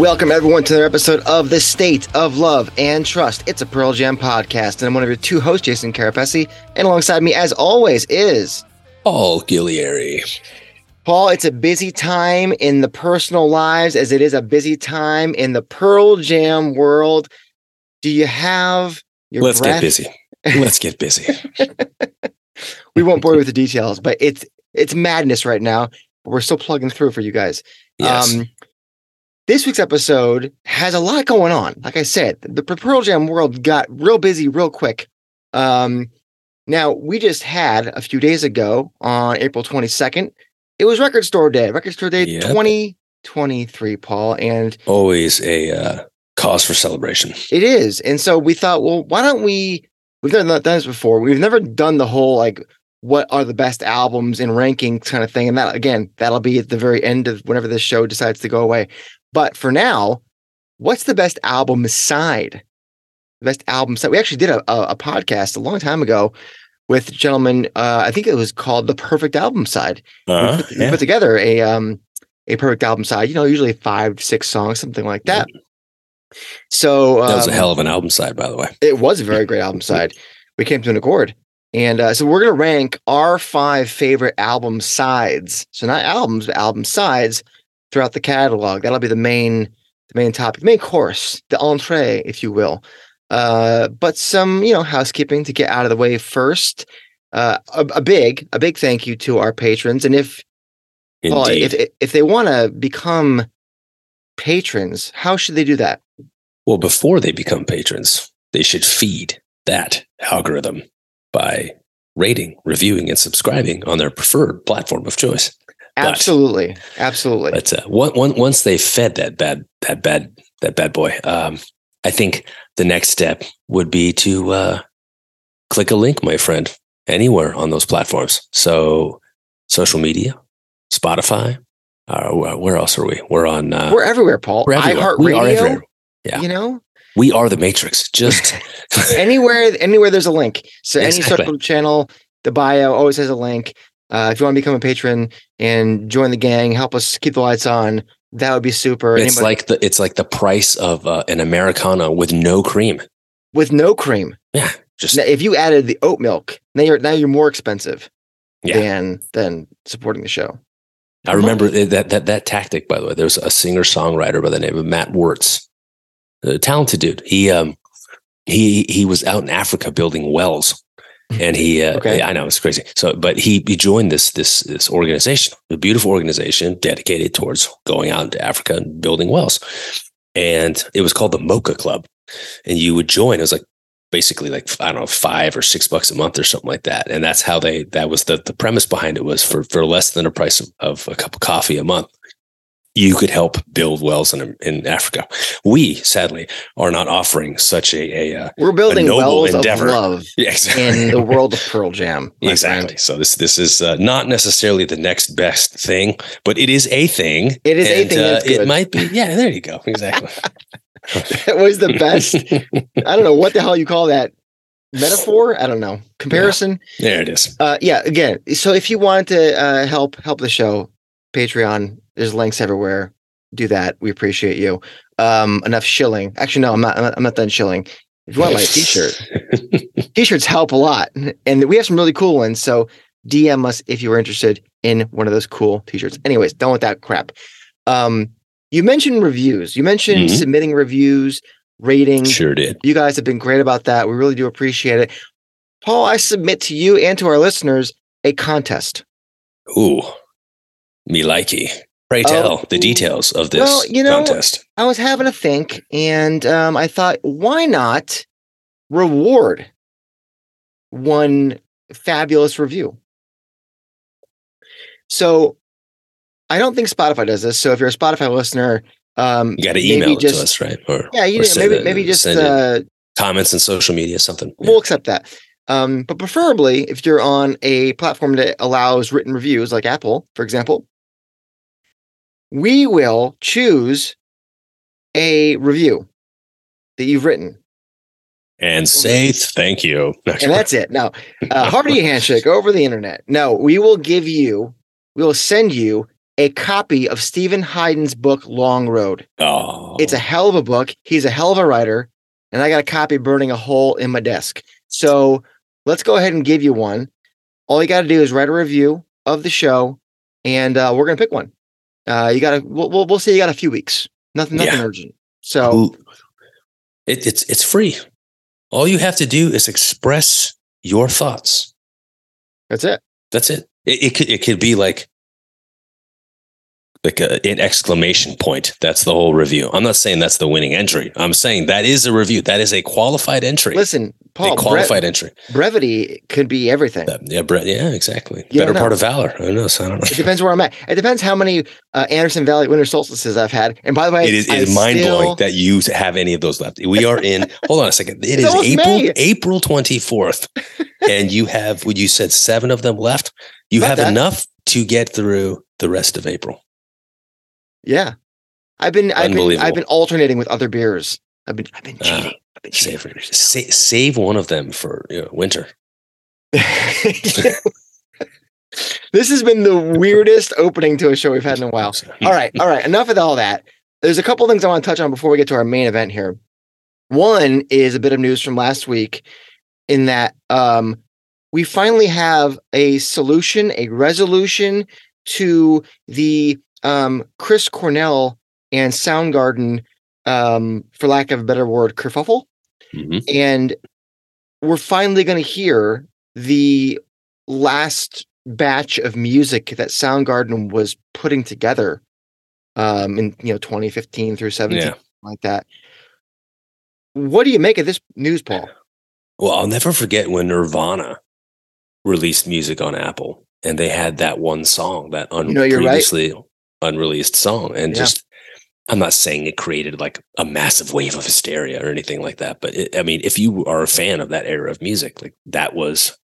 Welcome, everyone, to another episode of The State of Love and Trust. It's a Pearl Jam podcast, and I'm one of your two hosts, Jason Carapesi. And alongside me, as always, is Paul Gillieri. Paul. It's a busy time in the personal lives as it is a busy time in the Pearl Jam world. Do you have your Let's breath? get busy. Let's get busy. we won't bore you with the details, but it's it's madness right now. But we're still plugging through for you guys. Yes. Um, this week's episode has a lot going on. Like I said, the Pearl Jam world got real busy real quick. Um, now, we just had a few days ago on April 22nd, it was Record Store Day, Record Store Day Yep. 2023, Paul. And Always a uh, cause for celebration. it is. And so we thought, well, why don't we? We've never done this before. We've never done the whole like, what are the best albums in ranking kind of thing. And that, again, that'll be at the very end of whenever this show decides to go away. But for now, what's the best album side? The best album side. We actually did a, a, a podcast a long time ago with a gentleman. Uh, I think it was called The Perfect Album Side. We Uh, put, we put together a um a perfect album side. You know, usually five, six songs, something like that. So That was a um, hell of an album side, by the way. it was a very great album side. We came to an accord. And uh, so we're going to rank our five favorite album sides. So not albums, but album sides throughout the catalog. That'll be the main, the main topic, the main course, the entree, if you will. Uh, but some, you know, housekeeping to get out of the way first. Uh, a, a big, a big thank you to our patrons. And if Paul, if if they want to become patrons, how should they do that? well, before they become patrons, they should feed that algorithm by rating, reviewing, and subscribing on their preferred platform of choice. But- Absolutely, absolutely. But uh, one, one, once they fed that bad, that bad, that bad boy, um, I think the next step would be to uh, click a link, my friend, anywhere on those platforms. So, social media, Spotify. Uh, where else are we? We're on. Uh, We're everywhere, Paul. we're everywhere. We are everywhere. Yeah. You know, we are the Matrix. Just anywhere, anywhere there's a link. So any social channel, the bio always has a link. Uh, if you want to become a patron and join the gang, help us keep the lights on. That would be super. it's Anybody- like the it's like the price of uh, an americano with no cream. with no cream. Yeah, just Now, if you added the oat milk, now you're now you're more expensive Yeah. than than supporting the show. I remember that that that tactic. By the way, there's a singer songwriter by the name of Matt Wertz, a talented dude. He um he he was out in Africa building wells, and he uh, Okay. I know it's crazy. So, but he he joined this this this organization, a beautiful organization dedicated towards going out into Africa and building wells, and it was called the Mocha Club, and you would join. It was like basically like I don't know five or six bucks a month or something like that, and that's how they that was the the premise behind it was for for less than a price of, of a cup of coffee a month. You could help build wells in in Africa. We sadly are not offering such a a uh, We're building noble wells endeavor. of love yeah, in the world of Pearl Jam. exactly. friend. So this this is uh, not necessarily the next best thing, but it is a thing. It is a thing Uh, that's it might be. Yeah, there you go. Exactly. It was the best. I don't know what the hell you call that metaphor. I don't know comparison. there it is. Uh, yeah. Again, so if you want to uh, help help the show, Patreon. There's links everywhere. Do that. We appreciate you. Um, enough shilling. Actually, no, I'm not. I'm not, I'm not done shilling. If you want my T-shirt, T-shirts help a lot, and we have some really cool ones. So DM us if you are interested in one of those cool T-shirts. Anyways, done with that crap. Um, you mentioned reviews. You mentioned Mhm. submitting reviews, ratings. Sure did. You guys have been great about that. We really do appreciate it. Paul, I submit to you and to our listeners a contest. Ooh, me likey. Pray Oh, tell the details of this well, you know- contest. I was having a think, and um, I thought, why not reward one fabulous review? So I don't think Spotify does this. So if you're a Spotify listener, Um, You got to email it just- to us, right? Or Yeah, you or know, maybe maybe just uh, comments and social media, something. we'll accept that. Um, but preferably, if you're on a platform that allows written reviews, like Apple, for example, we will choose a review that you've written, and say thank you. and that's it. Now, a hearty handshake over the internet. No, we will give you, we will send you a copy of Steven Hyden's book, Long Road. oh, It's a hell of a book. He's a hell of a writer, and I got a copy burning a hole in my desk. So let's go ahead and give you one. All you got to do is write a review of the show, and uh, we're gonna pick one. Uh, you got to. We'll, we'll say you got a few weeks. Nothing nothing Yeah. urgent. So it, it's it's free. All you have to do is express your thoughts. that's it. That's it. It, it could it could be like like a, an exclamation point. That's the whole review. I'm not saying that's the winning entry. I'm saying that is a review. That is a qualified entry. Listen, a Paul. qualified bre- entry. brevity could be everything. That- yeah, Brett. Yeah, exactly. You Better part of valor. Who knows? I don't know. It depends where I'm at. It depends how many uh, Anderson Valley winter solstices I've had. And by the way, It is, it I is mind blowing that you have any of those left. We are in. hold on a second. It It's is April May. April twenty fourth, and you have. Would you said seven of them left? You About have that. enough to get through the rest of April. Yeah, I've been I've been I've been alternating with other beers. I've been I've been Ah, cheating. I've been cheating. Save save one of them for you know, winter. this has been the weirdest opening to a show we've had in a while. All right, all right. Enough of all that. There's a couple things I want to touch on before we get to our main event here. One is a bit of news from last week, in that um, we finally have a solution, a resolution to the um, Chris Cornell and Soundgarden, um, for lack of a better word, kerfuffle Mhm. and we're finally going to hear the last batch of music that Soundgarden was putting together um in you know 2015 through 17 Yeah. like that what do you make of this news paul Well, I'll never forget when Nirvana released music on Apple, and they had that one song, that un- You know, you're right. Unreleased song, and Yeah. just. I'm not saying it created like a massive wave of hysteria or anything like that, but it, I mean, if you are a fan of that era of music, like that was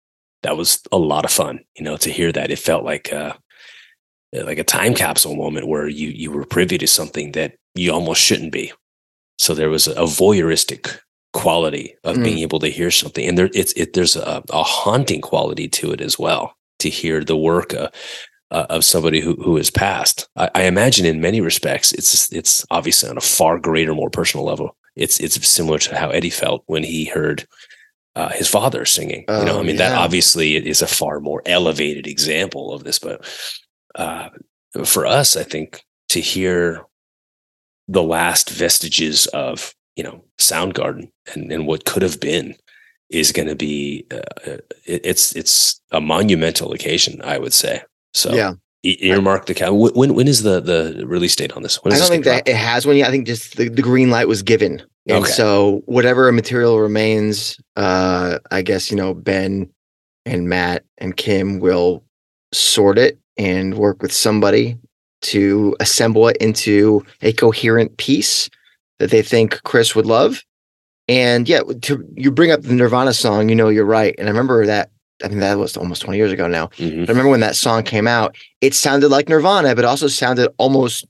that was a lot of fun. You know, to hear that, it felt like uh, like a time capsule moment where you you were privy to something that you almost shouldn't be. So there was a voyeuristic quality of Mm. being able to hear something, and there it's it there's a, a haunting quality to it as well to hear the work uh, uh, of somebody who who has passed. I, I imagine in many respects, it's it's obviously on a far greater, more personal level. It's it's similar to how Eddie felt when he heard uh, his father singing. you know, Oh, I mean, that obviously is a far more elevated example of this, but uh, for us, I think to hear the last vestiges of you know Soundgarden and, and what could have been is going to be uh, uh, it, it's it's a monumental occasion, I would say. So yeah earmark the count. When when is the the release date on this? When i don't think that it has one yet i think just the, the green light was given and Okay. so whatever material remains uh i guess you know ben and matt and kim will sort it and work with somebody to assemble it into a coherent piece that they think Chris would love. And yeah, to you bring up the Nirvana song, you know you're right. And I remember that I think that was almost 20 years ago now. Mhm. But I remember when that song came out, it sounded like Nirvana, but also sounded almost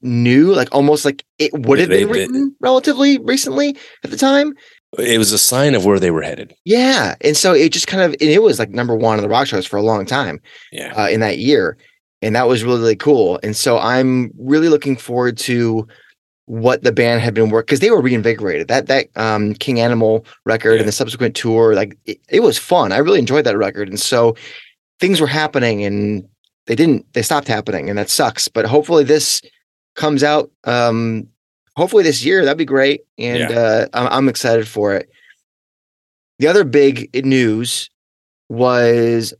new, like almost like it would have been they- written relatively recently at the time. It was a sign of where they were headed. Yeah. And so it just kind of and it was like number one on the rock charts for a long time Yeah. uh, in that year. And that was really, really cool. And so I'm really looking forward to what the band had been working because they were reinvigorated. That that um, King Animal record Yeah. and the subsequent tour, like it, it was fun. I really enjoyed that record. And so things were happening and they didn't, they stopped happening, and that sucks. But hopefully this comes out um hopefully this year. That'd be great. And uh I'm, I'm excited for it. The other big news was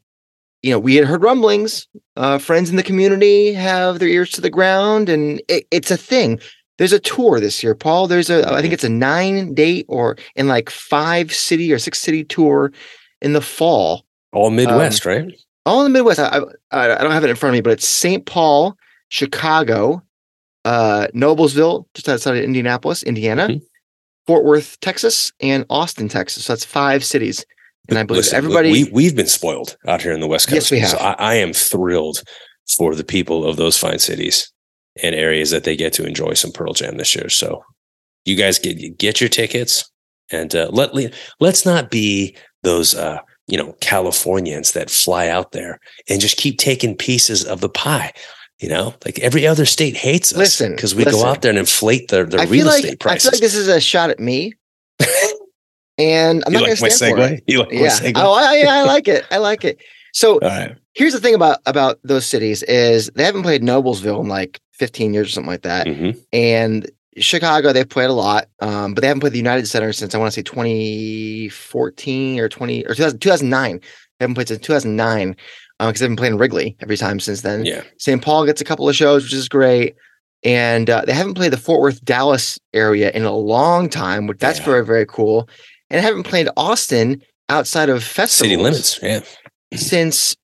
you know, we had heard rumblings. Uh, friends in the community have their ears to the ground, and it, it's a thing. There's a tour this year, Paul. There's a, I think it's a nine day or in like five city or six city tour in the fall, All Midwest, Um, right? all in the Midwest. I, I, I don't have it in front of me, but it's St. Paul, Chicago, uh, Noblesville, just outside of Indianapolis, Indiana, Mhm. Fort Worth, Texas, and Austin, Texas. So that's five cities. And I believe Listen, everybody. we we've been spoiled out here in the West Coast. Yes, we have. So I, I am thrilled for the people of those fine cities and areas that they get to enjoy some Pearl Jam this year. So you guys get get your tickets and uh, let let's not be those uh, you know Californians that fly out there and just keep taking pieces of the pie. You know, like every other state hates us Listen, because we listen. go out there and inflate their, their I real like estate I prices. feel like this is a shot at me, and I'm you not like going my to stand for it. segue? You like my segue? Oh, I, yeah, I like it. I like it. So right. here's the thing about about those cities is they haven't played Noblesville in like 15 years or something like that. Mhm. And Chicago, they've played a lot, um, but they haven't played the United Center since I want to say 2014 or 20 or 2000, 2009. They haven't played since 2009 because they've been playing Wrigley every time since then. Yeah. St. Paul gets a couple of shows, which is great. And uh, they haven't played the Fort Worth, Dallas area in a long time, which that's Yeah. very, very cool. And haven't played Austin outside of festivals City limits. Yeah. since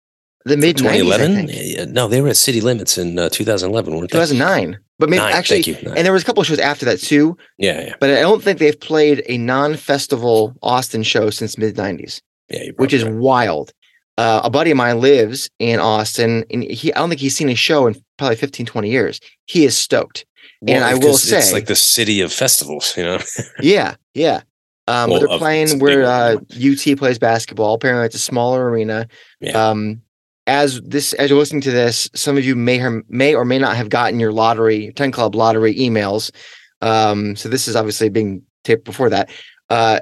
the mid 2011. No, they were at city limits in uh, 2011, weren't they? 2009. But maybe Nine, actually, thank you. Nine. and there was a couple of shows after that too. yeah, yeah, But I don't think they've played a non-festival Austin show since mid 90s, yeah. which is right. wild. Uh, a buddy of mine lives in Austin, and he I don't think he's seen a show in probably 15, 20 years. He is stoked. and I will because it's say- like the city of festivals, you know. Yeah, yeah. Um, Well, they're playing where uh. UT plays basketball. Apparently, it's a smaller arena. Yeah. Um, as this, as you're listening to this, some of you may or may or may not have gotten your lottery, Ten Club lottery emails. Um, so this is obviously being taped before that. Uh,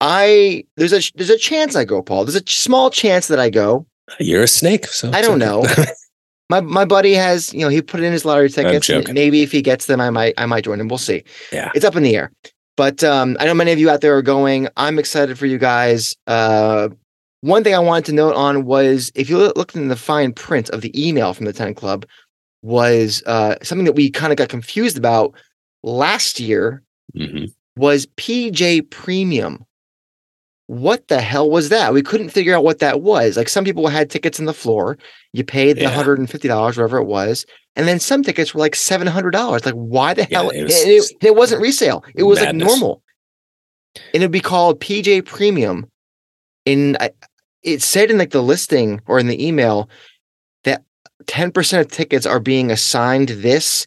I there's a there's a chance I go, Paul. There's a small chance that I go. You're a snake, so I don't know. My my buddy has, you know, he put in his lottery tickets. Maybe if he gets them, I might I might join him. We'll see. Yeah. It's up in the air. But um, I know many of you out there are going. I'm excited for you guys. Uh, one thing I wanted to note on was if you look- looked in the fine print of the email from the Ten Club, was uh, something that we kind of got confused about last year Mhm. was PJ Premium. What the hell was that? We couldn't figure out what that was. Like some people had tickets in the floor. You paid the Yeah. $150, whatever it was. And then some tickets were like $700. Like, why the Yeah, hell? it It, was it, it wasn't resale. It was madness. like normal. And it'd be called PJ Premium. And I, it said in like the listing or in the email that 10% of tickets are being assigned this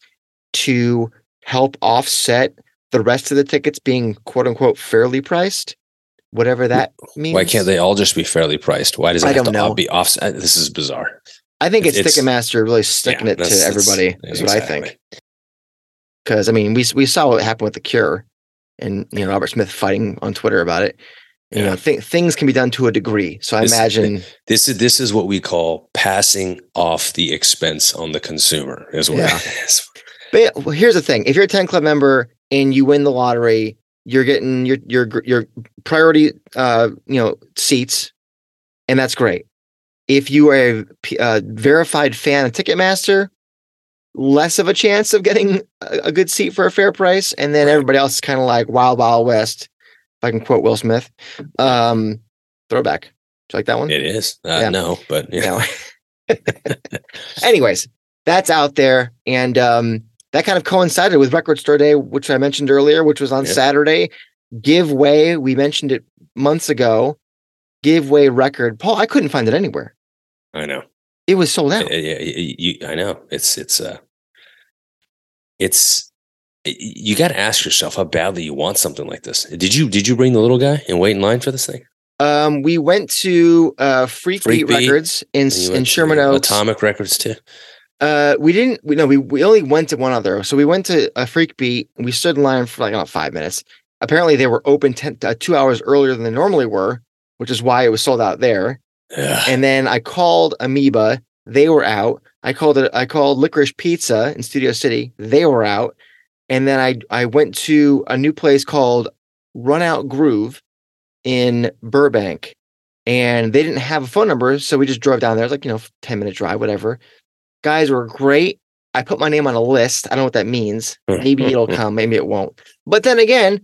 to help offset the rest of the tickets being quote unquote fairly priced, whatever that means. Why can't they all just be fairly priced? Why does it I have to all know. be offset? Uh, this is bizarre. I think it's, It's- Ticketmaster really sticking Yeah, it to everybody. Is what I think. Because I mean, we we saw what happened with the Cure, and you know Robert Smith fighting on Twitter about it. You know, th- things can be done to a degree. So I This- imagine, This is this is what we call passing off the expense on the consumer. Is what Yeah. is. but well, here's the thing: if you're a Ten Club member and you win the lottery, you're getting your your your priority, uh, you know, seats, and that's great. If you are a, uh, verified fan of Ticketmaster, less of a chance of getting a, a good seat for a fair price, and then everybody else is kind of like Wild Wild West. If I can quote Will Smith, um, throwback. Do you like that one? It is. Uh, Yeah. No, but yeah. No. Anyways, that's out there, and um, that kind of coincided with Record Store Day, which I mentioned earlier, which was on. Saturday. Give way. We mentioned it months ago. Give way record. Paul, I couldn't find it anywhere. I know. It was sold out. Yeah, yeah, you, you- I know. It's it's uh it's you got to ask yourself how badly you want something like this. Did you did you bring the little guy and wait in line for this thing? Um, we went to uh, Freak, Freak Beat Beat, Records in in Sherman Oaks. Atomic Records too. Uh, we didn't. We no. We we only went to one other. So we went to a Freak Beat. And we stood in line for like about five minutes. Apparently, they were open ten, uh, two hours earlier than they normally were, which is why it was sold out there. And then I called Amoeba. They were out. I called it. I called Licorice Pizza in Studio City. They were out. And then I I went to a new place called Run Out Groove in Burbank, and they didn't have a phone number, so we just drove down there. It was like you know ten minute drive, whatever. Guys were great. I put my name on a list. I don't know what that means. Maybe it'll come. Maybe it won't. But then again,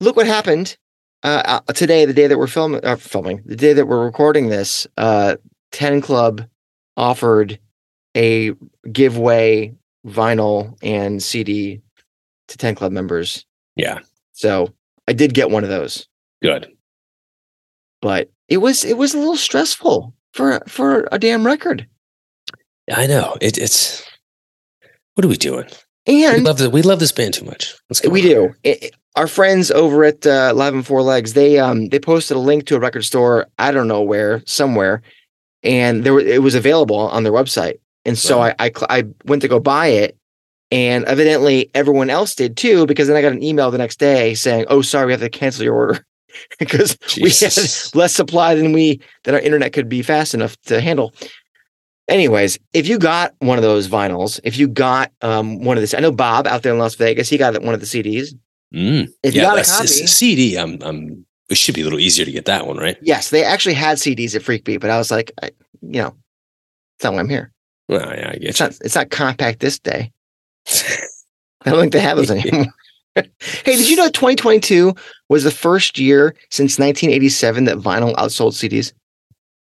look what happened uh, uh, today, the day that we're filming, uh, filming, the day that we're recording this. Uh, Ten Club offered a giveaway vinyl and CD to 10 Club members. Yeah. So I did get one of those, Good. but it was it was a little stressful for for a damn record. I know. It, it's what are we doing? We And love the, we love this band too much. We on. do. It- it- our friends over at uh, Live on Four Legs, they um they posted a link to a record store. I don't know where, somewhere, and there were, it was available on their website. And so Wow. I, I I went to go buy it, and evidently everyone else did too. Because then I got an email the next day saying, "Oh, sorry, we have to cancel your order because we had less supply than we that our internet could be fast enough to handle." Anyways, if you got one of those vinyls, if you got um one of this, I know Bob out there in Las Vegas, he got one of the CDs. Mm. If you got a copy, a CD. I'm I'm it should be a little easier to get that one, right? yes, they actually had CDs at Freak Beat, but I was like, I, you know, that's not why I'm here. Well, yeah, I It's not. It's not compact this day. I don't think they have those anymore. hey, did you know 2022 was the first year since 1987 that vinyl outsold CDs?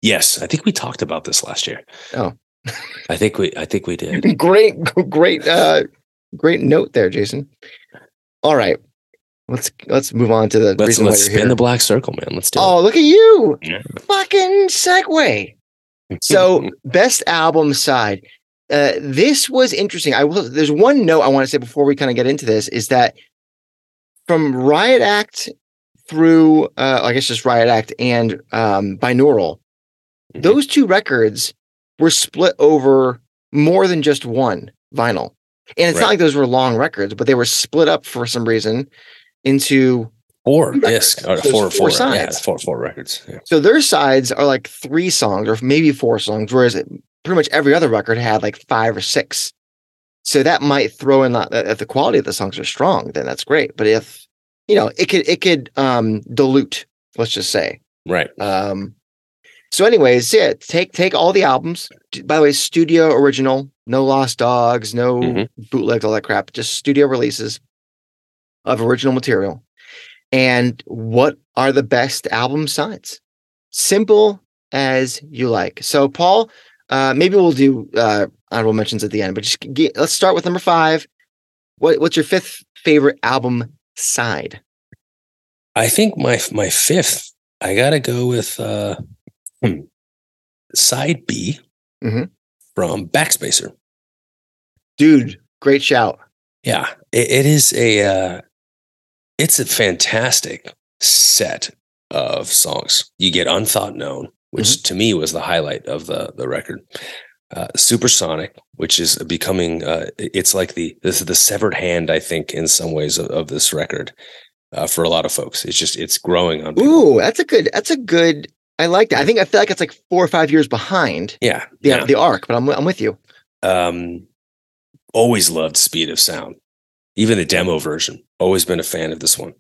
yes, I think we talked about this last year. Oh. I think we I think we did. great, great, uh, great note there, Jason. All right, let's let's move on to the Let's reason why let's you're spin here. the black circle, man. Let's do it. Oh, look at you! Yeah. Fucking segue. So, best album side. Uh, this was interesting. I will. There's one note I want to say before we kind of get into this is that from Riot Act through, uh, I guess just Riot Act and um, Binaural, Mhm. those two records were split over more than just one vinyl. And it's not like those were long records, but they were split up for some reason into four Records. discs or There's four four four yeah, sides. four four records. Yeah. So their sides are like three songs or maybe four songs, whereas pretty much every other record had like five or six. So that might throw in that if the quality of the songs are strong, then that's great. But if you know, it could it could um dilute, let's just say. Right. Um so anyways, yeah, take take all the albums. By the way, studio original, no lost dogs, no Mhm. bootlegs, all that crap, just studio releases of original material. And what are the best album sides? Simple as you like. So, Paul, uh, maybe we'll do uh, honorable mentions at the end, but just get, let's start with number five. What, what's your fifth favorite album side? I think my my fifth, I gotta go with uh hmm, side B Mhm. from Backspacer. Dude, great shout. Yeah, it, it is a uh, it's a fantastic set of songs. You get Unthought Known, which to me was the highlight of the the record. Uh, Supersonic, which is becoming uh, it's like the this is the severed hand, I think, in some ways of, of this record uh, for a lot of folks. It's just it's growing on. people. Ooh, that's a good, that's a good, I like that. I think I feel like it's like four or five years behind Yeah, the, yeah. the arc, but I'm, I'm with you. um, always loved Speed of Sound, even the demo version. Always been a fan of this one.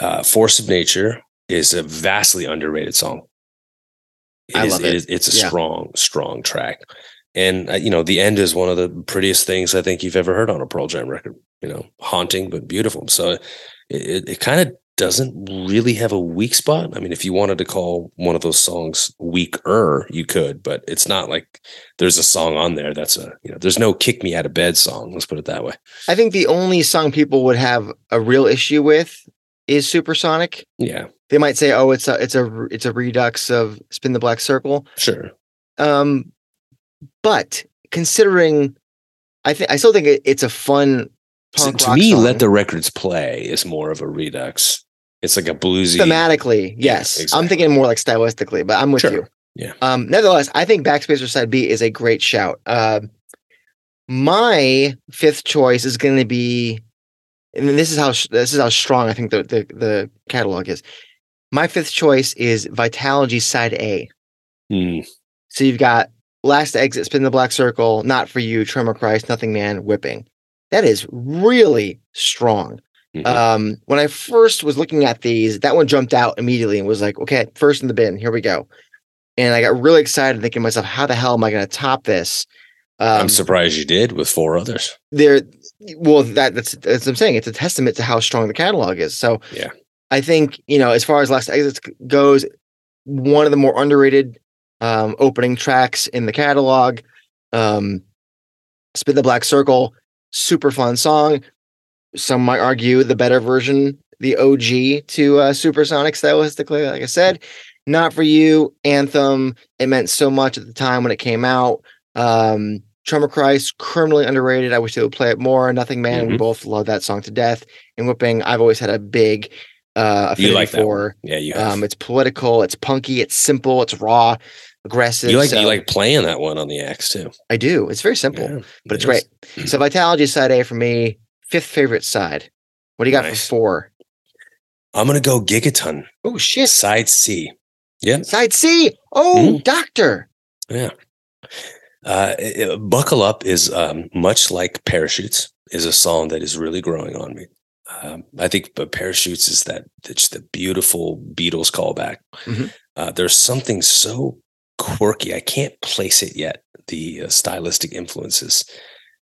Uh, Force of Nature is a vastly underrated song. It I is- love it it. is- it's a Yeah. strong, strong track, and uh, you know the end is one of the prettiest things I think you've ever heard on a Pearl Jam record. You know, haunting but beautiful. So it, it, it kind of doesn't really have a weak spot. I mean, if you wanted to call one of those songs weaker, you could, but it's not like there's a song on there that's a you know there's no kick me out of bed song let's put it that way I think the only song people would have a real issue with is Supersonic. yeah They might say, "Oh, it's a it's a it's a redux of Spin the Black Circle." sure Um, but considering, I think I still think it, it's a fun. So to me song. let the records play is more of a redux it's like a bluesy thematically, yes, I'm thinking more like stylistically, but I'm with Sure. you. Yeah. Um, nevertheless, I think Backspacer Side B is a great shout. Um, my fifth choice is going to be, and this is how this is how strong I think the, the the catalog is. My fifth choice is Vitalogy Side A. Hmm, So you've got Last Exit, Spin the Black Circle, Not for You, Tremor Christ, Nothing Man, Whipping. That is really strong. Mhm. Um, when I first was looking at these, that one jumped out immediately and was like, okay, first in the bin, here we go. And I got really excited thinking to myself, how the hell am I going to top this? Um, i'm surprised you did with four others there, well, that that's that's what I'm saying. It's a testament to how strong the catalog is. So Yeah. I think, you know, as far as Last Exits goes, one of the more underrated um, opening tracks in the catalog. Um, Spin the Black Circle, super fun song. Some might argue the better version, the OG to uh, Supersonic stylistically. Like I said, not for you. Anthem. It meant so much at the time when it came out. Um, Tremor Christ, criminally underrated. I wish they would play it more. Nothing Man. We Mhm. both love that song to death. And Whipping, I've always had a big uh, affinity You like for. one. Yeah, you have. Um, it's political. It's punky. It's simple. It's raw, aggressive. you like so you like playing that one on the axe too. I do. It's very simple, Yeah, but it's it great. is. So Vitalogy side A for me, fifth favorite side. What do you got Nice. for four? I'm gonna go Gigaton Oh shit! side C. Yeah, Side C. Oh, Doctor. yeah. Uh, it- Buckle Up is um, much like Parachutes is a song that is really growing on me. Um, I think but Parachutes is that it's the beautiful Beatles callback. Mhm. Uh, there's something so quirky. I can't place it yet. The uh, stylistic influences.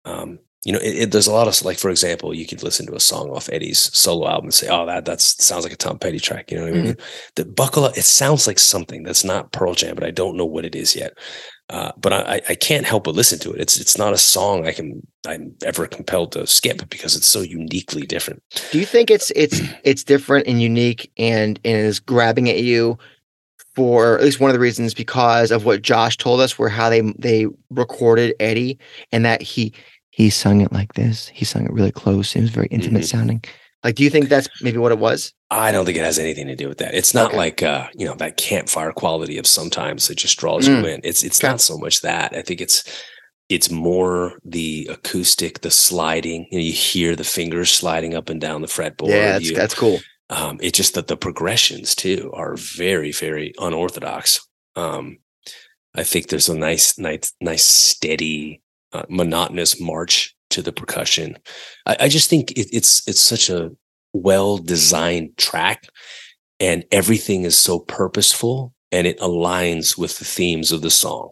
Um, you know, it, it, there's a lot of like, for example, you could listen to a song off Eddie's solo album and say, "Oh, that that sounds like a Tom Petty track." You know what I mean? The buckle up. It sounds like something that's not Pearl Jam, but I don't know what it is yet. Uh, but I, I can't help but listen to it. It's it's not a song I can I'm ever compelled to skip because it's so uniquely different. Do you think it's it's it's different and unique and and is grabbing at you for at least one of the reasons because of what Josh told us, where how they they recorded Eddie and that he he sung it like this. He sung it really close. It was very intimate Mhm. sounding. Like, do you think that's maybe what it was? I don't think it has anything to do with that. It's not Okay. like uh, you know, that campfire quality of sometimes that just draws Mm. you in. It's it's Okay. not so much that. I think it's it's more the acoustic, the sliding. You know, you hear the fingers sliding up and down the fretboard. yeah, that's, You- that's cool. um, it's just that the progressions too are very very unorthodox um, i think there's a nice nice nice steady uh, monotonous march to the percussion i, I just think it, it's it's such a well designed track and everything is so purposeful and it aligns with the themes of the song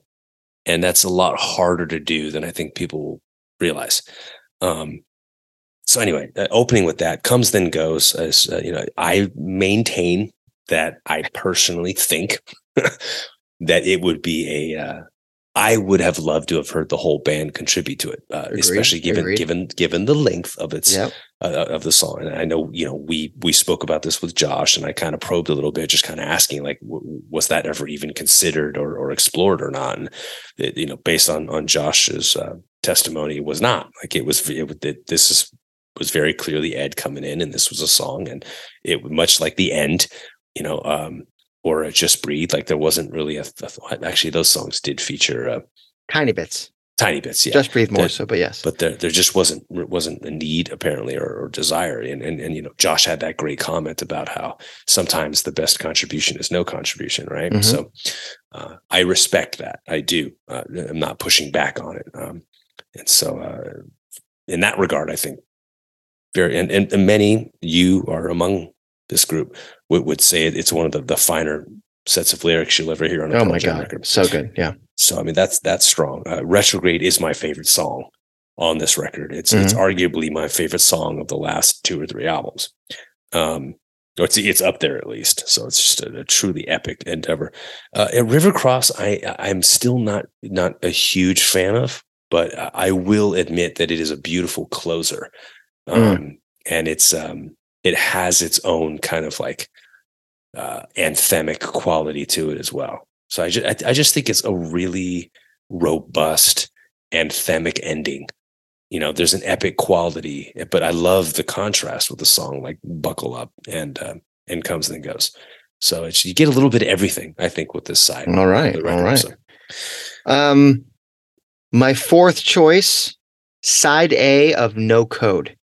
and that's a lot harder to do than i think people realize um, so anyway, uh, opening with that comes then goes as uh, you know. I maintain that I personally think that it would be a. Uh, I would have loved to have heard the whole band contribute to it, uh, Agreed, especially given agreed. given given the length of its Yep. uh, of the song. And I know you know we we spoke about this with Josh, and I kind of probed a little bit, just kind of asking like, w- was that ever even considered or, or explored or not? And it, you know, based on on Josh's uh, testimony, it was not like it was. It, it, this is was very clearly Ed coming in, and this was a song, and it much like the end, you know, um, or just breathe. Like there wasn't really a, a actually those songs did feature uh, Tiny bits. tiny bits, yeah, Just breathe more so, but yes. but there there just wasn't wasn't a need apparently or, or desire and, and and you know josh had that great comment about how sometimes the best contribution is no contribution right Mhm. so uh, i respect that i do uh, i'm not pushing back on it um, and so uh, in that regard i think very and, and, and many you are among this group would, would say it, it's one of the, the finer sets of lyrics you'll ever hear on a oh my god, record so good. Yeah. so I mean that's that's strong. Uh, Retrograde is my favorite song on this record. It's it's Mm-hmm. arguably my favorite song of the last two or three albums. Um, or it's it's up there at least. So it's just a, a truly epic endeavor. Uh, at River Cross, I I'm still not not a huge fan of, but I- I will admit that it is a beautiful closer, um, Mm. and it's um it has its own kind of like uh, anthemic quality to it as well. So I just I, I just think it's a really robust anthemic ending. You know, there's an epic quality, but I love the contrast with the song like "Buckle Up" and uh, and comes and goes. So it's you get a little bit of everything. I think with this side. All right. record. right. So, Um, my fourth choice, side A of No Code.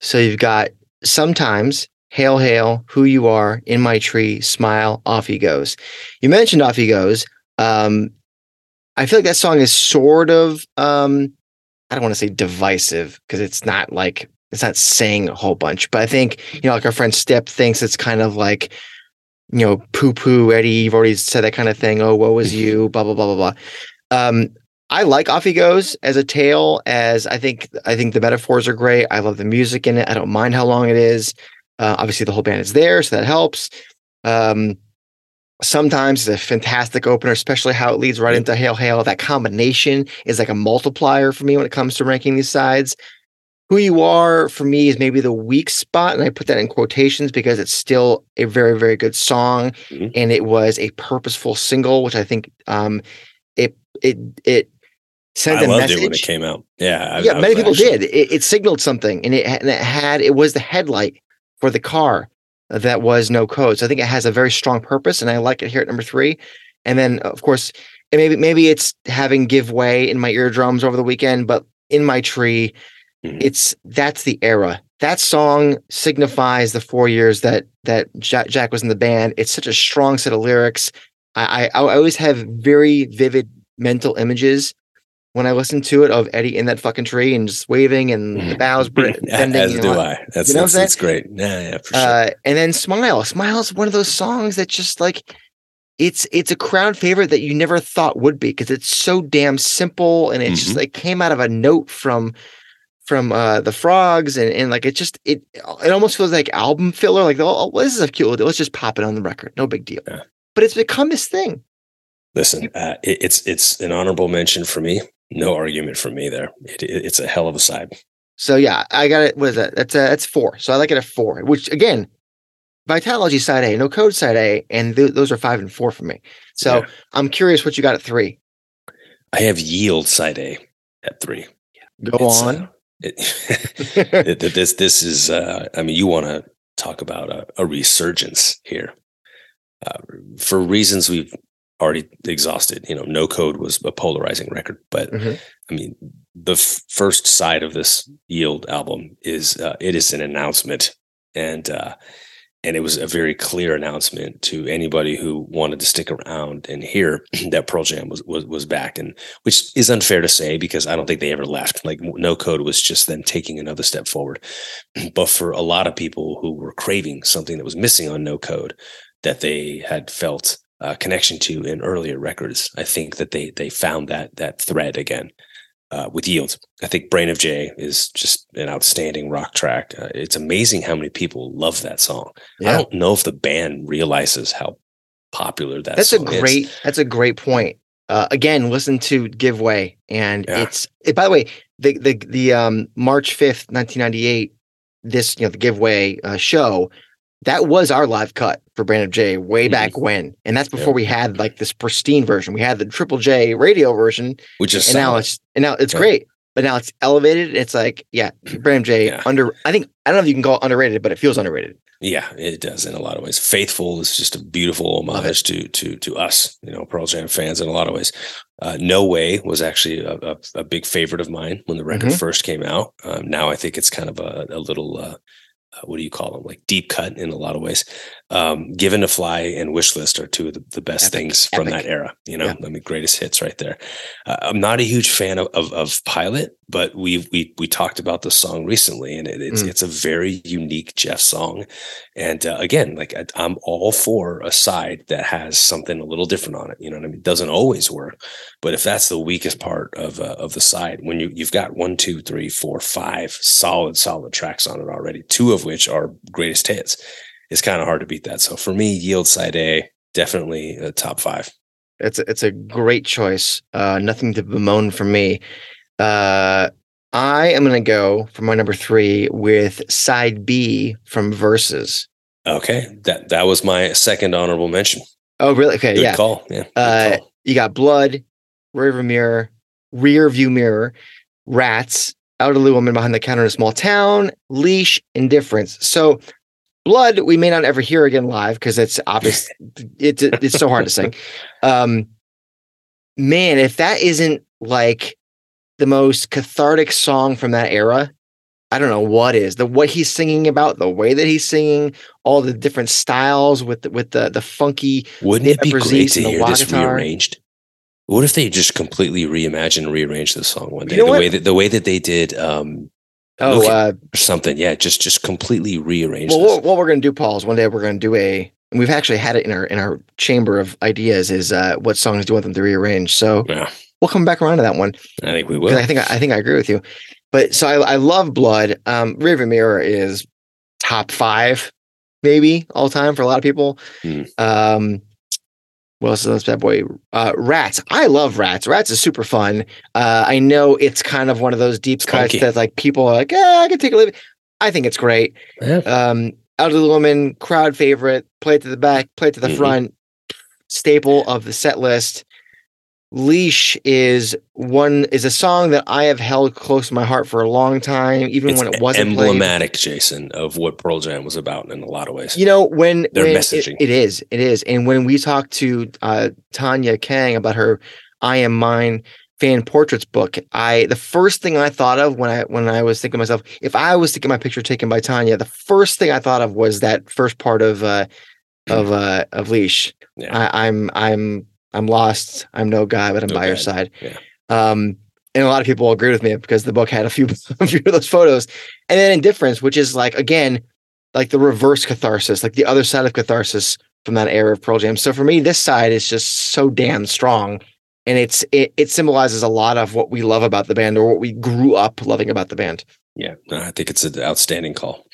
So you've got sometimes Hail Hail, Who You Are, In My Tree, Smile, Off He Goes. You mentioned Off He Goes. Um, I feel like that song is sort of um, I don't want to say divisive because it's not like it's not saying a whole bunch, but I think you know, like our friend Step thinks it's kind of like you know, poo poo, Eddie, you've already said that kind of thing. Oh, woe was you, blah, blah, blah, blah, blah. Um, I like Off He Goes as a tale, as I think I think the metaphors are great. I love the music in it. I don't mind how long it is. Uh, obviously, the whole band is there, so that helps. Um, sometimes it's a fantastic opener, especially how it leads right into Hail Hail. That combination is like a multiplier for me when it comes to ranking these sides. Who You Are for me is maybe the weak spot, and I put that in quotations because it's still a very, very good song, Mhm. and it was a purposeful single, which I think um, it it it sent I a loved message it when it came out. Yeah, I- yeah, I many people actually- did. It, it signaled something, and it and it had it was the headlight for the car that was no code. So I think it has a very strong purpose, and I like it here at number three. And then of course, maybe maybe it's having give way in my eardrums over the weekend, but in my tree, Mhm. it's that's the era. That song signifies the four years that that Jack, Jack was in the band. It's such a strong set of lyrics. I, I I always have very vivid mental images when I listen to it of Eddie in that fucking tree and just waving and the boughs bre- bending. As do know, I. That's you know that's, that's great. Yeah, yeah, for sure. uh, and then Smile. Smile is one of those songs that just like it's it's a crowd favorite that you never thought would be because it's so damn simple and it just Mhm. like came out of a note from from uh the frogs and, and like it just it it almost feels like album filler like oh this is a cute little let's just pop it on the record no big deal Yeah. but it's become this thing Listen, uh, it, it's it's an honorable mention for me. No argument from me there. It, it- it's a hell of a side. So yeah, I got it. What is that? That's a, that's four. So I like it at four. Which again, Vitalogy side A, no code side A, and th- those are five and four for me. So Yeah. I'm curious what you got at three. I have yield side A at three. Go It's, on. uh, it, this this is. Uh, I mean, you want to talk about a, a resurgence here uh, for reasons we've already exhausted. You know, no code was a polarizing record, but Mhm. I mean, the f- first side of this Yield album is uh, it is an announcement, and uh, and it was a very clear announcement to anybody who wanted to stick around and hear that Pearl Jam was was was back, and which is unfair to say because I don't think they ever left. Like No Code was just them taking another step forward, but for a lot of people who were craving something that was missing on No Code that they had felt uh, connection to in earlier records. I think that they they found that that thread again uh, with Yield. I think Brain of J is just an outstanding rock track. Uh, it's amazing how many people love that song. I don't know if the band realizes how popular that that's a song is. great. That's a great point. Uh, again, listen to Give Way, and Yeah. it's. It, by the way, the the the um March fifth, nineteen ninety eight. This you know the Give Way uh, show. That was our live cut for Brain of J way Mhm. back when, and that's before Yeah. we had like this pristine version. We had the Triple J radio version, which is and now it's and now it's Yeah. great. But now it's elevated. It's like yeah, Brain of J Yeah. under. I think I don't know if you can call it underrated, but it feels underrated. Yeah, it does in a lot of ways. Faithful is just a beautiful homage to to to us, you know, Pearl Jam fans in a lot of ways. Uh, no Way was actually a, a, a big favorite of mine when the record Mhm. first came out. Um, now I think it's kind of a, a little uh, what do you call them? Like deep cut in a lot of ways. Um, Given to Fly and Wish List are two of the, the best Epic, things from epic. that era. You know, Yeah. I mean, greatest hits right there. Uh, I'm not a huge fan of, of, of Pilot, but we we we talked about the song recently, and it, it's Mm. it's a very unique Jeff song. And uh, again, like I, I'm all for a side that has something a little different on it. You know what I mean? It doesn't always work, but if that's the weakest part of uh, of the side, when you you've got one, two, three, four, five solid solid tracks on it already, two of which are greatest hits, it's kind of hard to beat that. So for me, Yield Side A definitely a top five. It's a, it's a great choice. Uh, nothing to bemoan for me. Uh, I am going to go for my number three with side B from Verses. Okay, that that was my second honorable mention. Oh, really? Okay, Good yeah. call. Yeah. Uh, call. you got Blood, River Mirror, Rear View Mirror, Rats, Elderly Woman Behind the Counter in a Small Town, Leash, Indifference. So, Blood, we may not ever hear again live because it's obvious. it's it's so hard to sing. Um, man, if that isn't like the most cathartic song from that era, I don't know what is the what he's singing about, the way that he's singing, all the different styles with the, with the the funky Wouldn't it be great to hear this guitar. rearranged? What if they just completely reimagined and rearranged this song one day? know the what? way that the way that they did um Oh, uh, something, yeah, just just completely rearranged. well, this. what, what we're going to do, Paul, is one day we're going to do a. And we've actually had it in our in our chamber of ideas. Is uh, what songs do you want them to rearrange? So yeah, we'll come back around to that one I think we will. I think I think I agree with you. But so I, I love Blood. Um, River Mirror is top five, maybe all time for a lot of people. Hmm. Um, what else is this bad boy? Uh, Rats. I love Rats. Rats is super fun. Uh, I know it's kind of one of those deep cuts funky. that like people are like, yeah, I can take a look. I think it's great. Yeah. Um, Elderly Woman, crowd favorite, play it to the back, play it to the Mhm. front, staple of the set list. Leash is one is a song that I have held close to my heart for a long time, even It's when it wasn't played. emblematic, Jason, of what Pearl Jam was about in a lot of ways. You know, when, Their when it- messaging. it is, it is. And when we talked to uh, Tanya Kang about her I Am Mine fan portraits book, I the first thing I thought of when I when I was thinking to myself, if I was to get my picture taken by Tanya, the first thing I thought of was that first part of uh of uh of leash. Yeah. I, I'm I'm I'm lost. I'm no guy, but I'm No by your side. Yeah. Um, and a lot of people will agree with me because the book had a few a few of those photos. And then indifference, which is like again, like the reverse catharsis, like the other side of catharsis from that era of Pearl Jam. So for me, this side is just so damn strong. And it's it, it symbolizes a lot of what we love about the band or what we grew up loving about the band. Yeah, no, I think it's an outstanding call.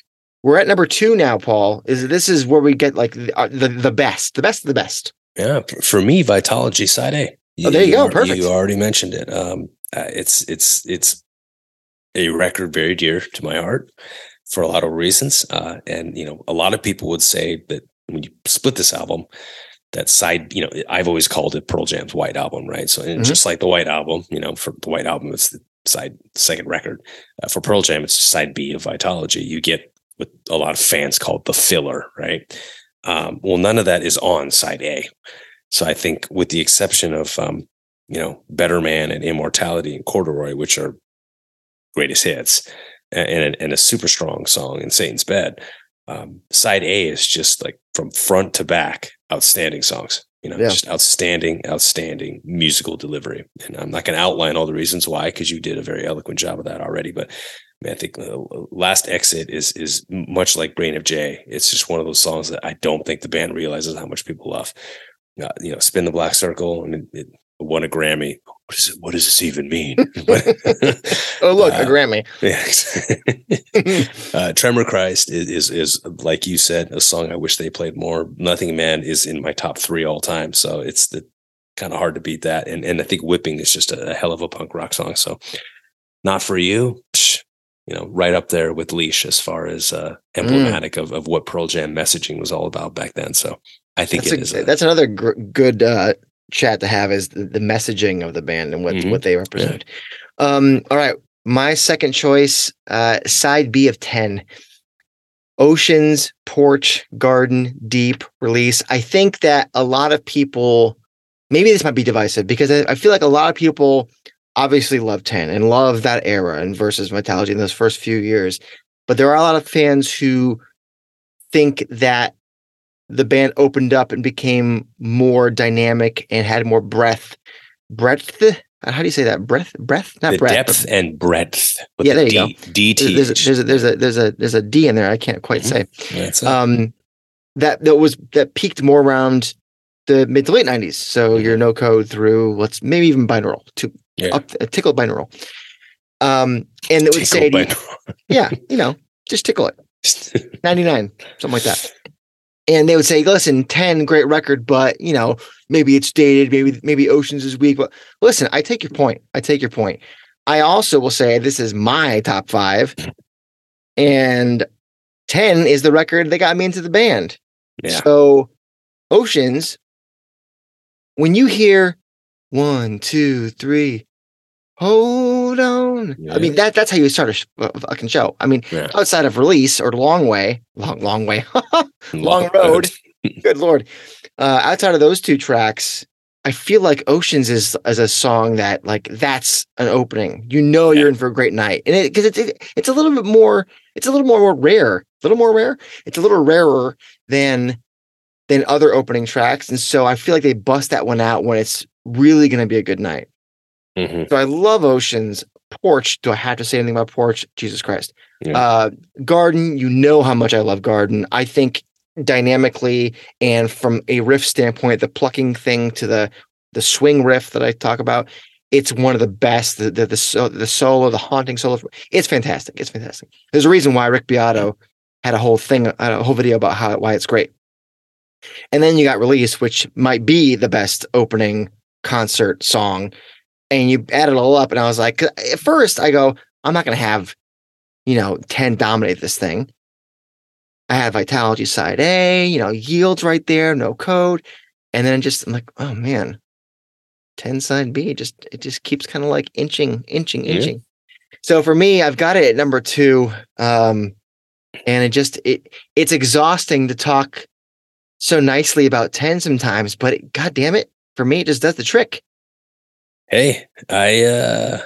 We're at number two now, Paul. Is this is where we get like the uh, the, the best, the best of the best. Yeah, for me, Vitalogy Side A. Oh, there you go. al- Perfect. You already mentioned it. Um, uh, it's it's it's a record very dear to my heart for a lot of reasons. Uh, and you know, a lot of people would say that when you split this album, that side, you know, I've always called it Pearl Jam's White Album, right? So, Mhm. just like the White Album, you know, for the White Album, it's the side second record. Uh, for Pearl Jam, it's side B of Vitalogy. You get what a lot of fans call the filler, right? Um, well, none of that is on side A. So I think, with the exception of, um, you know, Better Man and Immortality and Corduroy, which are greatest hits, and, and a super strong song in Satan's Bed, um, side A is just like from front to back, outstanding songs. You know, Yeah. just outstanding, outstanding musical delivery. And I'm not going to outline all the reasons why because you did a very eloquent job of that already. But I, think uh, Last Exit is is much like Brain of J. It's just one of those songs that I don't think the band realizes how much people love. Uh, you know, Spin the Black Circle and it, it won a Grammy. What is it? What does this even mean? Oh look, a Uh, Grammy. yeah. uh, Tremor Christ is, is is like you said, a song I wish they played more. Nothing Man is in my top three all time, so it's the kind of hard to beat that. And and I think Whipping is just a, a hell of a punk rock song. So not for you, psh, you know, right up there with Leash as far as uh, emblematic of of what Pearl Jam messaging was all about back then. So I think that's, it a- is. A, that's another gr- good uh, chat to have is the, the messaging of the band and what Mhm. what they represent. Um, all right, my second choice, uh, side B of ten, oceans, porch, garden, deep, release. I think that a lot of people, maybe this might be divisive because I, I feel like a lot of people obviously love ten and love that era and versus Vitalogy in those first few years, but there are a lot of fans who think that the band opened up and became more dynamic and had more breadth. Breadth? How do you say that? Breadth? Breadth? Not the breadth. depth and breadth. Yeah, the there you D, but DT. There's, a, there's, a, there's a there's a there's a D in there. I can't quite say. That's it. Um, that that was that peaked more around the mid to late '90s. So your no code through let's maybe even binaural to yeah. up a tickle binaural. Um, and it would say, Tickle to you- yeah, you know, just tickle it. 99, something like that. And they would say, listen, 10, great record, but you know, maybe it's dated, maybe maybe Oceans is weak. But listen, I take your point. I take your point. I also will say this is my top five. And 10 is the record that got me into the band. yeah. So Oceans, when you hear one, two, three, hold on. I mean, that that's how you start a, sh- a fucking show. I mean, Yeah. outside of release or long way, long, long way, long road. good lord. Uh, outside of those two tracks, I feel like Oceans is as a song that like that's an opening. You know you're in for a great night, and it because it's it, it's a little bit more it's a little more rare, a little more rare. It's a little rarer than than other opening tracks, and so I feel like they bust that one out when it's really going to be a good night. Mhm. So I love Oceans. Porch. Do I have to say anything about Porch? Jesus Christ. Yeah. Uh, Garden. You know how much I love Garden. I think dynamically and from a riff standpoint, the plucking thing to the the swing riff that I talk about, it's one of the best. The the the, so, the solo, the haunting solo, it's fantastic. It's fantastic. There's a reason why Rick Beato had a whole thing, a whole video about how why it's great. And then you got Release, which might be the best opening concert song. And you add it all up. And I was like at first I go, I'm not going to have, you know, 10 dominate this thing. I have Vitalogy side A, you know, yields right there, no code. And then just, I'm like, oh man, 10 side B, just, it just keeps kind of like inching, inching, Yeah. inching. So for me, I've got it at number two. Um, and it just, it, it's exhausting to talk so nicely about 10 sometimes, but it, God damn it, for me, it just does the trick. Hey, I uh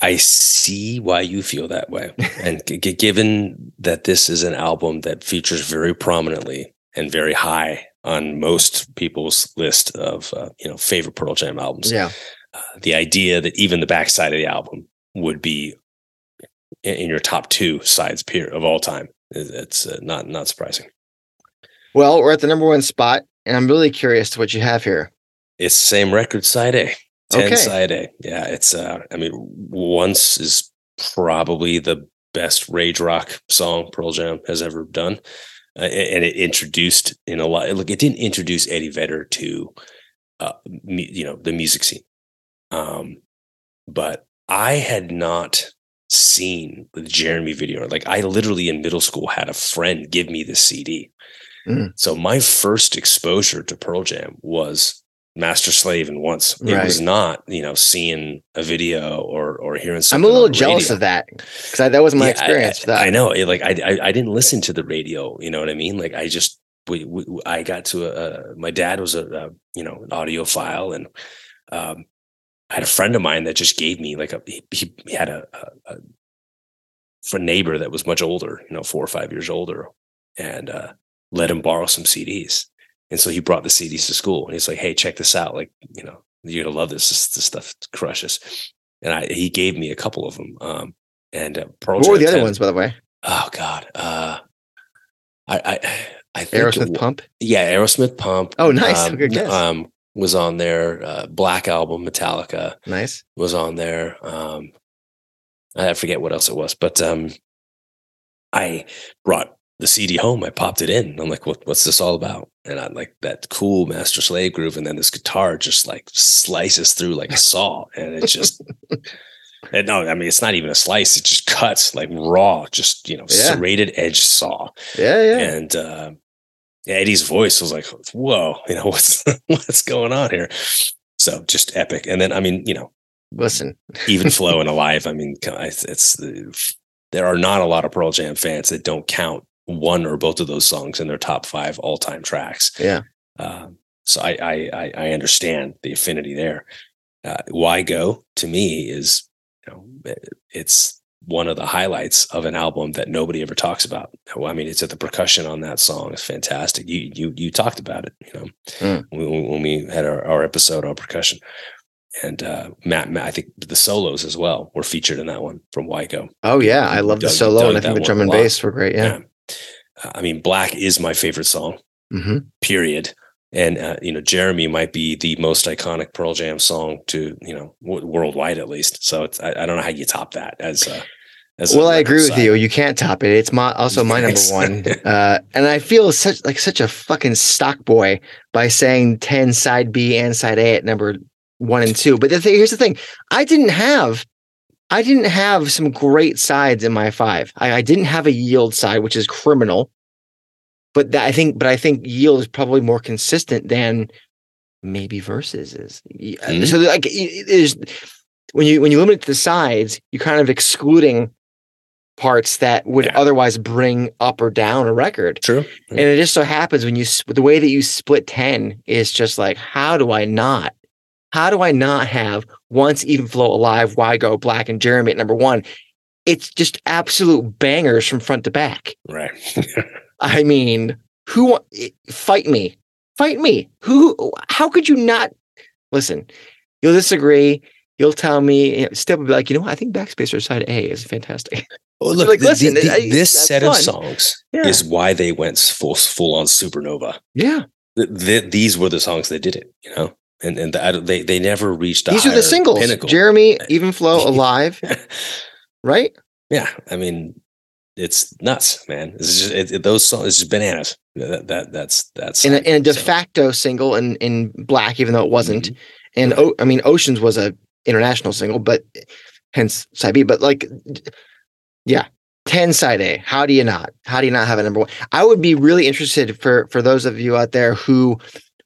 I see why you feel that way. and g- given that this is an album that features very prominently and very high on most people's list of uh, you know favorite Pearl Jam albums, Yeah. uh, the idea that even the backside of the album would be in, in your top two sides peer of all time, it's uh, not not surprising. Well, we're at the number one spot, and I'm really curious to what you have here. It's the same record side A. 10 Okay. side A. Yeah, it's uh I mean once is probably the best rage rock song Pearl Jam has ever done. Uh, and it introduced in a lot look it didn't introduce Eddie Vedder to uh mu- you know the music scene. Um but I had not seen the Jeremy video. Like I literally in middle school had a friend give me the CD. Mm. So my first exposure to Pearl Jam was Master Slave and once it was not, you know, seeing a video or or hearing something I'm a little jealous of that because that was my Yeah, experience. I, that. I know. It, like I, I, I didn't listen to the radio. You know what I mean? Like I just, we, we, I got to a. my dad was a, a, you know, an audiophile, and um, I had a friend of mine that just gave me like a. He, he had a, a, a for neighbor that was much older, you know, four or five years older, and uh, let him borrow some CDs. And so he brought the CDs to school, and he's like, "Hey, check this out! Like, you know, you're gonna love this. This, this stuff crushes." And I, he gave me a couple of them. Um, and uh, Pearl what were Jam the other ones, by the way? Oh God. Uh I I I think Aerosmith Pump. Yeah, Aerosmith Pump. Oh, nice. Um, Good guess. um was on there. Uh, Black Album, Metallica Nice. was on there. Um I forget what else it was, but um I brought the CD home. I popped it in. I'm like, what, what's this all about? And I like that cool Master Slave groove, and then this guitar just like slices through like a saw, and it just. And no, I mean it's not even a slice; it just cuts like raw, just you know, Yeah. serrated edge saw. Yeah, yeah. And uh, Eddie's voice was like, "Whoa, you know what's what's going on here?" So just epic. And then I mean, you know, Listen, even flow and alive. I mean, it's, it's the, there are not a lot of Pearl Jam fans that don't count one or both of those songs in their top five all time tracks. Yeah. Um, so I, I I I understand the affinity there. Uh, Why go to me is you know it- it's one of the highlights of an album that nobody ever talks about. I mean, it's at the percussion on that song is fantastic. You you you talked about it, you know, Mm. when, when we had our, our episode on percussion and uh, Matt, Matt, I think the solos as well were featured in that one from Wyco. oh yeah, I love the solo, dug and I think the drum and bass were great. Yeah. Uh, I mean, Black is my favorite song, hmm period. And uh, you know, Jeremy might be the most iconic Pearl Jam song to you know w- worldwide at least. So it's, I, I don't know how you top that as. Uh, as Well, I record agree with you. You can't top it. It's my also my number one. Uh, and I feel such like such a fucking stock boy by saying ten side B and side A at number one and two. But the thing, here's the thing: I didn't have, I didn't have some great sides in my five. I, I didn't have a yield side, which is criminal. But that, I think, but I think yield is probably more consistent than maybe versus is. Mhm. So like, is when you when you limit it to the sides, you're kind of excluding parts that would Yeah. otherwise bring up or down a record. True. And it just so happens when you the way that you split 10 is just like, how do I not? How do I not have once even flow alive, why go black and Jeremy at number one? It's just absolute bangers from front to back. Right. I mean, who eh, fight me? Fight me. Who how could you not listen? You'll disagree. You'll tell me, you know, Step will be like, you know what? I think Backspacer side A is fantastic. Oh, look, like, the- the- listen, the- I- this set of songs Yeah. is why they went full full on supernova. Yeah. Th- th- these were the songs that did it, you know, and and the, they they never reached. A These are the singles. Pinnacle. Jeremy, Even Flow, Alive, right? yeah, I mean, it's nuts, man. It's just it, it, those songs. It's just bananas. That, that that's that's in a, in a de facto single in in black, even though it wasn't. Mhm. And I mean, Oceans was a international single, but hence side B. But like, yeah, ten side A. How do you not? How do you not have a number one? I would be really interested for for those of you out there who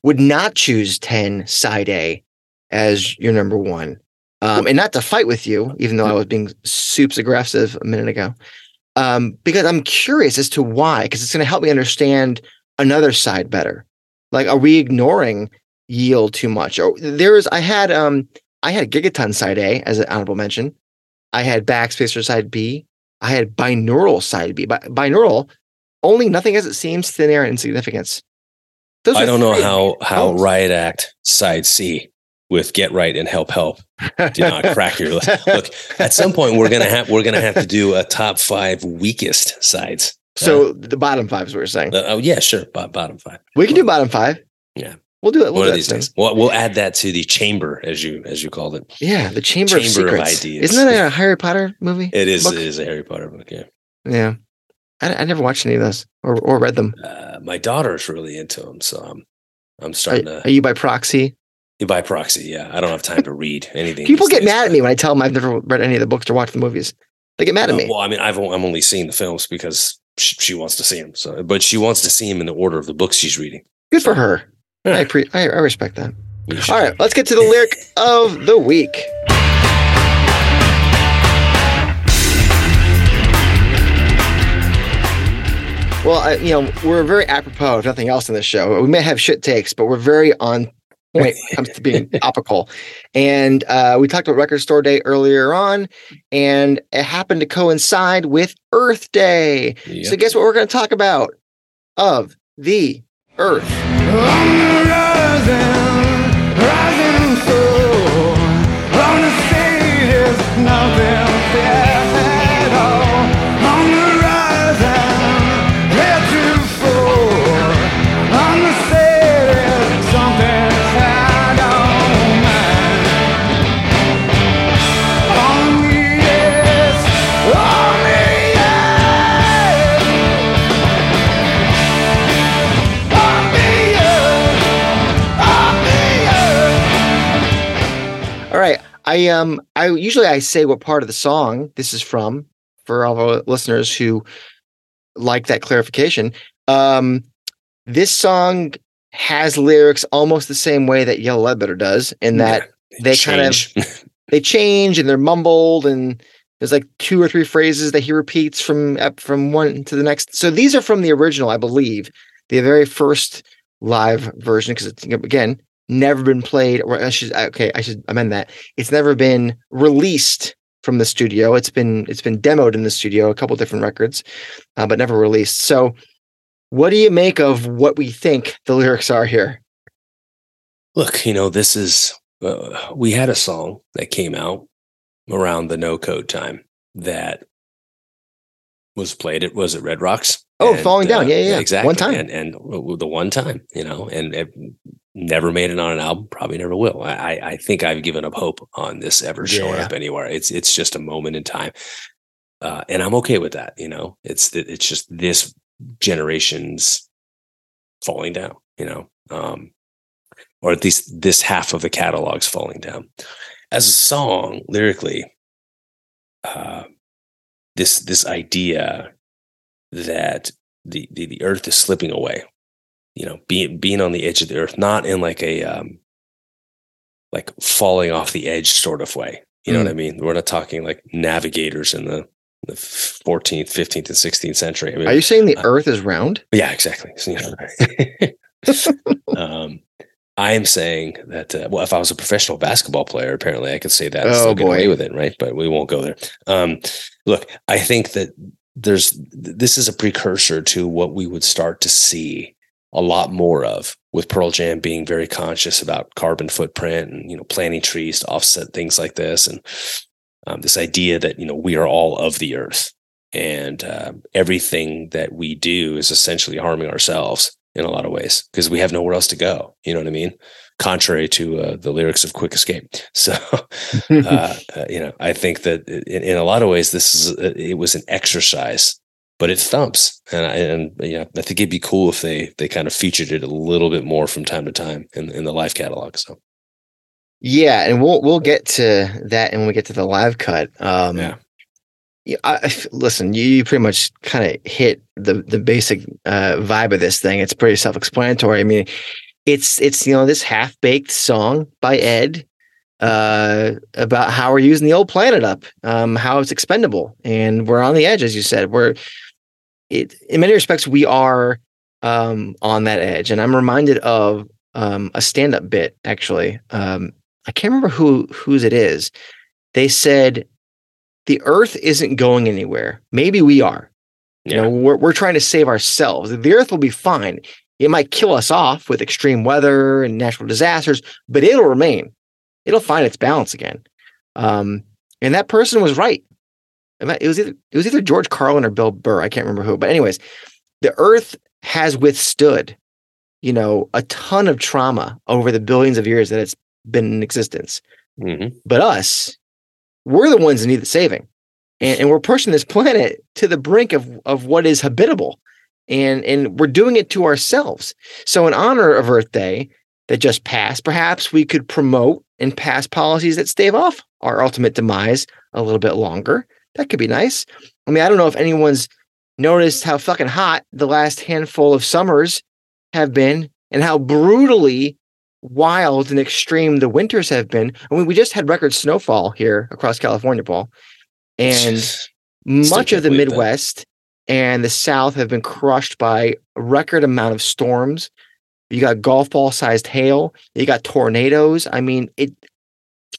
would not choose ten side A as your number one, um, and not to fight with you, even though I was being soups aggressive a minute ago, um, because I'm curious as to why. Because it's going to help me understand another side better. Like, are we ignoring yield too much? Or there is, I had, um, I had Gigaton side A as an honorable mention. I had Backspacer side B. I had binaural side B. But binaural, only nothing as it seems, thin air, and insignificance. Those I don't know how how. Riot Act side C with Get Right and Help Help did not crack your. Look, at some point we're gonna have we're gonna have to do a top five weakest sides. So the bottom five is what you're saying. Uh, oh yeah, sure. bo- bottom five. We can do bottom five. Yeah. We'll do it. We'll One do of that these days. We'll, we'll add that to the chamber as you as you called it. Yeah, the Chamber, of Chamber of Secrets. Ideas. Isn't that a Harry Potter movie? It is Book? it is a Harry Potter book. Yeah. Yeah. I, I never watched any of those or, or read them. Uh, my daughter's really into them, so I'm I'm starting are to Are you by proxy? You by proxy. Yeah, I don't have time to read anything. People get days, mad at me when I tell them I've never read any of the books or watched the movies. They get mad at Uh, me. well, I mean, I've I'm only seen the films because she, she wants to see them. So, but she wants to see them in the order of the books she's reading. Good for her. Yeah. I, pre- I I respect that. All right, let's get to the lyric of the week. Well, I, you know, we're very apropos, if nothing else, in this show. We may have shit takes, but we're very on point when it comes to being topical. And uh, we talked about Record Store Day earlier on, and it happened to coincide with Earth Day. Yeah. So, guess what we're going to talk about? Of the Earth. I um I usually I say what part of the song this is from for all our listeners who like that clarification. Um this song has lyrics almost the same way that Yellow Ledbetter does, in that they kind of they change and they're mumbled and there's like two or three phrases that he repeats from up from one to the next. So these are from the original, I believe, the very first live version because it's again never been played or I should okay I should amend that it's never been released from the studio it's been it's been demoed in the studio a couple different records uh, but never released so what do you make of what we think the lyrics are here Look, you know, this is uh, we had a song that came out around the no code time that was played. It was at Red Rocks. Oh, Falling Down. Yeah, yeah, yeah. exactly. One time. and and the one time, you know, and it never made it on an album. Probably never will. I I- think I've given up hope on this ever showing Yeah. up anywhere. It's it's just a moment in time, uh, and I'm okay with that. You know, it's it's just this generation's falling down. You know, um, or at least this half of the catalog's falling down. As a song, lyrically, uh, this this idea that the, the the earth is slipping away, you know, being being on the edge of the earth, not in like a um, like falling off the edge sort of way. You know Mm. what I mean? We're not talking like navigators in the the 14th, 15th, and 16th century. I mean, are you saying the uh, earth is round yeah, exactly. So, you know, um, I am saying that uh, well, if I was a professional basketball player, apparently I could say that and Oh, boy. away with it, right? But we won't go there. Um, look, I think that there's this is a precursor to what we would start to see a lot more of with Pearl Jam being very conscious about carbon footprint and you know planting trees to offset things like this and um, this idea that you know we are all of the earth. And uh, everything that we do is essentially harming ourselves in a lot of ways because we have nowhere else to go. You know what i mean? Contrary to uh, the lyrics of quick escape. So uh, uh, you know i think that in, in a lot of ways this is uh, it was an exercise but it thumps. And I, and yeah, I think it'd be cool if they they kind of featured it a little bit more from time to time in in the live catalog. So Yeah, and we'll we'll get to that when we get to the live cut. Um, Yeah. yeah, I, listen, you, you pretty much kind of hit the the basic uh, vibe of this thing. It's pretty self explanatory. I mean, it's it's you know this half baked song by Ed uh, about how we're using the old planet up, um, how it's expendable, and we're on the edge, as you said. We're it in many respects we are um, on that edge, and I'm reminded of um, a stand up bit actually. Um, I can't remember who whose it is. They said the Earth isn't going anywhere. Maybe we are. You Yeah. know, we're we're trying to save ourselves. The Earth will be fine. It might kill us off with extreme weather and natural disasters, but it'll remain. It'll find its balance again. Um, and that person was right. It was either it was either George Carlin or Bill Burr. I can't remember who. But anyways, the Earth has withstood, you know, a ton of trauma over the billions of years that it's been in existence mhm. but us, we're the ones that need the saving. And, and we're pushing this planet to the brink of, of what is habitable. And, and we're doing it to ourselves. So, in honor of Earth Day that just passed, perhaps we could promote and pass policies that stave off our ultimate demise a little bit longer. That could be nice. I mean, I don't know if anyone's noticed how fucking hot the last handful of summers have been and how brutally wild and extreme the winters have been. I mean, we just had record snowfall here across California, Paul, and much of the believe that. Midwest and the South have been crushed by a record amount of storms. You got golf ball sized hail. You got tornadoes. I mean, it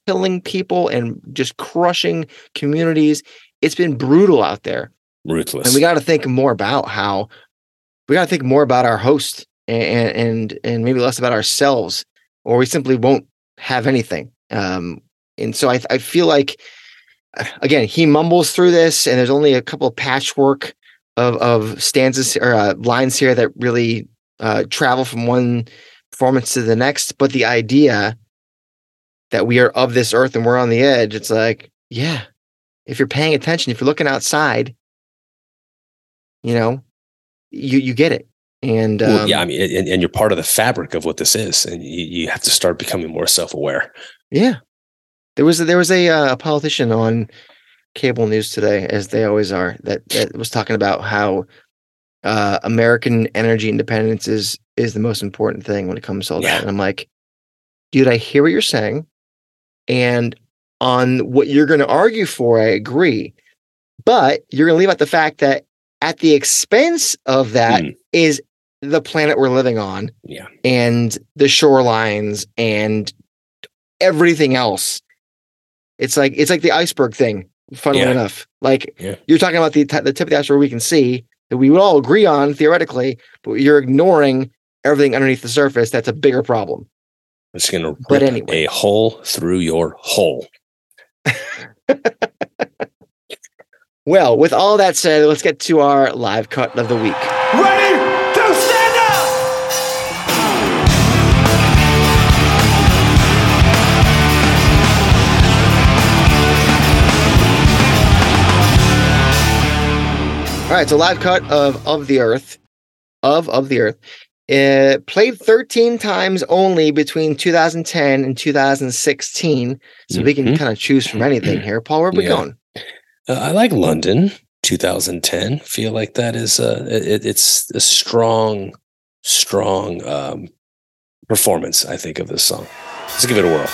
killing people and just crushing communities. It's been brutal out there. ruthless. And we got to think more about how we got to think more about our host and, and and maybe less about ourselves, or we simply won't have anything. Um, and so I I feel like again he mumbles through this, and there's only a couple of patchwork of of stanzas or uh, lines here that really uh, travel from one performance to the next. But the idea that we are of this earth and we're on the edge, it's like yeah, if you're paying attention, if you're looking outside you know you you get it and um, well, yeah, I mean, and, and you're part of the fabric of what this is, and you, you have to start becoming more self-aware. yeah there was a, there was a, uh, politician on cable news today as they always are that that was talking about how uh, American energy independence is is the most important thing when it comes to all Yeah. that and I'm like dude I hear what you're saying and on what you're going to argue for I agree but you're going to leave out the fact that at the expense of that is Hmm. the planet we're living on Yeah. and the shorelines and everything else. It's like it's like the iceberg thing. Funnily Yeah. enough, like Yeah. you're talking about the t- the tip of the iceberg we can see that we would all agree on theoretically, but you're ignoring everything underneath the surface. That's a bigger problem. It's going to rip anyway. a hole through your hole. Well, with all that said, let's get to our live cut of the week. Ready to stand up! All right, so live cut of of the Earth, of of the Earth, uh, played 13 times only between 2010 and 2016. So we can Mhm. kind of choose from anything here. Paul, where are we Yeah. going? Uh, I like London 2010. Feel like that is a, it, it's a strong, strong um, performance. I think of this song. Let's give it a whirl.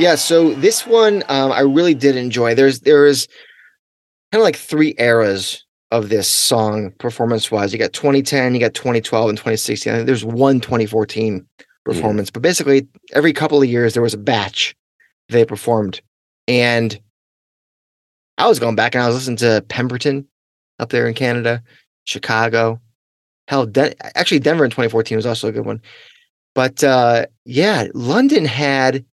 Yeah, so this one um, I really did enjoy. There's there's kind of like three eras of this song performance wise. You got 2010, you got 2012, and 2016. I think there's one 2014 performance, but basically every couple of years there was a batch they performed. And I was going back and I was listening to Pemberton up there in Canada, Chicago. Hell, Den- actually Denver in 2014 was also a good one. But uh, yeah, London had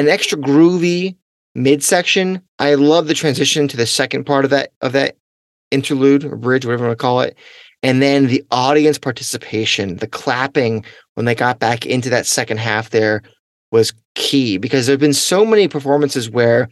an extra groovy midsection. I love the transition to the second part of that of that interlude or bridge, whatever you want to call it. And then the audience participation, the clapping when they got back into that second half there was key because there have been so many performances where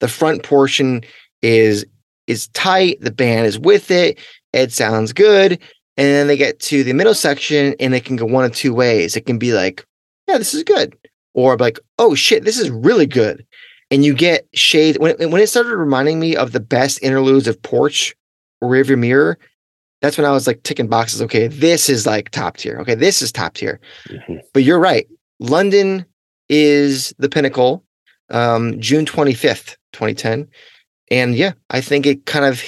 the front portion is is tight, the band is with it, it sounds good, and then they get to the middle section and it can go one of two ways. It can be like, yeah, this is good, or like, oh shit, this is really good. And you get shade when it, when it started reminding me of the best interludes of Porch or Rearview Mirror. That's when I was like ticking boxes. Okay, this is like top tier. Okay, this is top tier. Mhm. But you're right. London is the pinnacle. Um, June 25th, 2010. And yeah, I think it kind of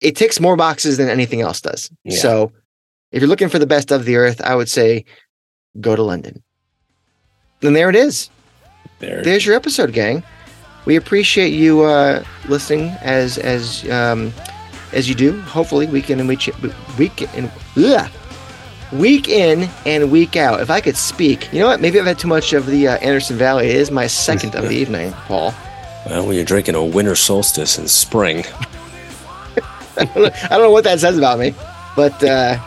it ticks more boxes than anything else does. Yeah. So if you're looking for the best of the earth, I would say go to London. And there it is. There. There's your episode, gang. We appreciate you uh, listening as as um, as you do. Hopefully, week in and week week in ugh, week in and week out. If I could speak, you know what? Maybe I've had too much of the uh, Anderson Valley. It is my second of the evening, Paul. Well, when you're drinking a winter solstice in spring, I don't know what that says about me, but uh,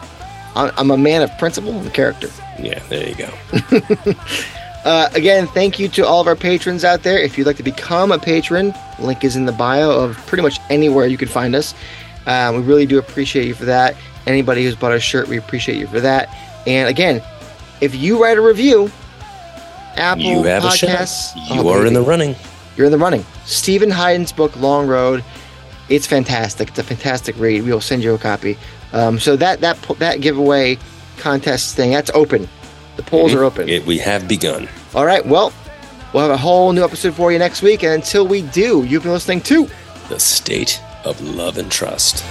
I'm, I'm a man of principle and character. yeah, there you go. Uh, again, thank you to all of our patrons out there. If you'd like to become a patron, link is in the bio of pretty much anywhere you can find us. Um, we really do appreciate you for that. Anybody who's bought a shirt, we appreciate you for that. And again, if you write a review, Apple you have a Podcasts, shot. You oh, are in the running. You're in the running. Steven Hyden's book, Long Road. It's fantastic. It's a fantastic read. We will send you a copy. Um, so that that that giveaway contest thing that's open. The polls Mhm. are open. It, we have begun. All right. Well, we'll have a whole new episode for you next week. And until we do, you've been listening to The state of love and trust.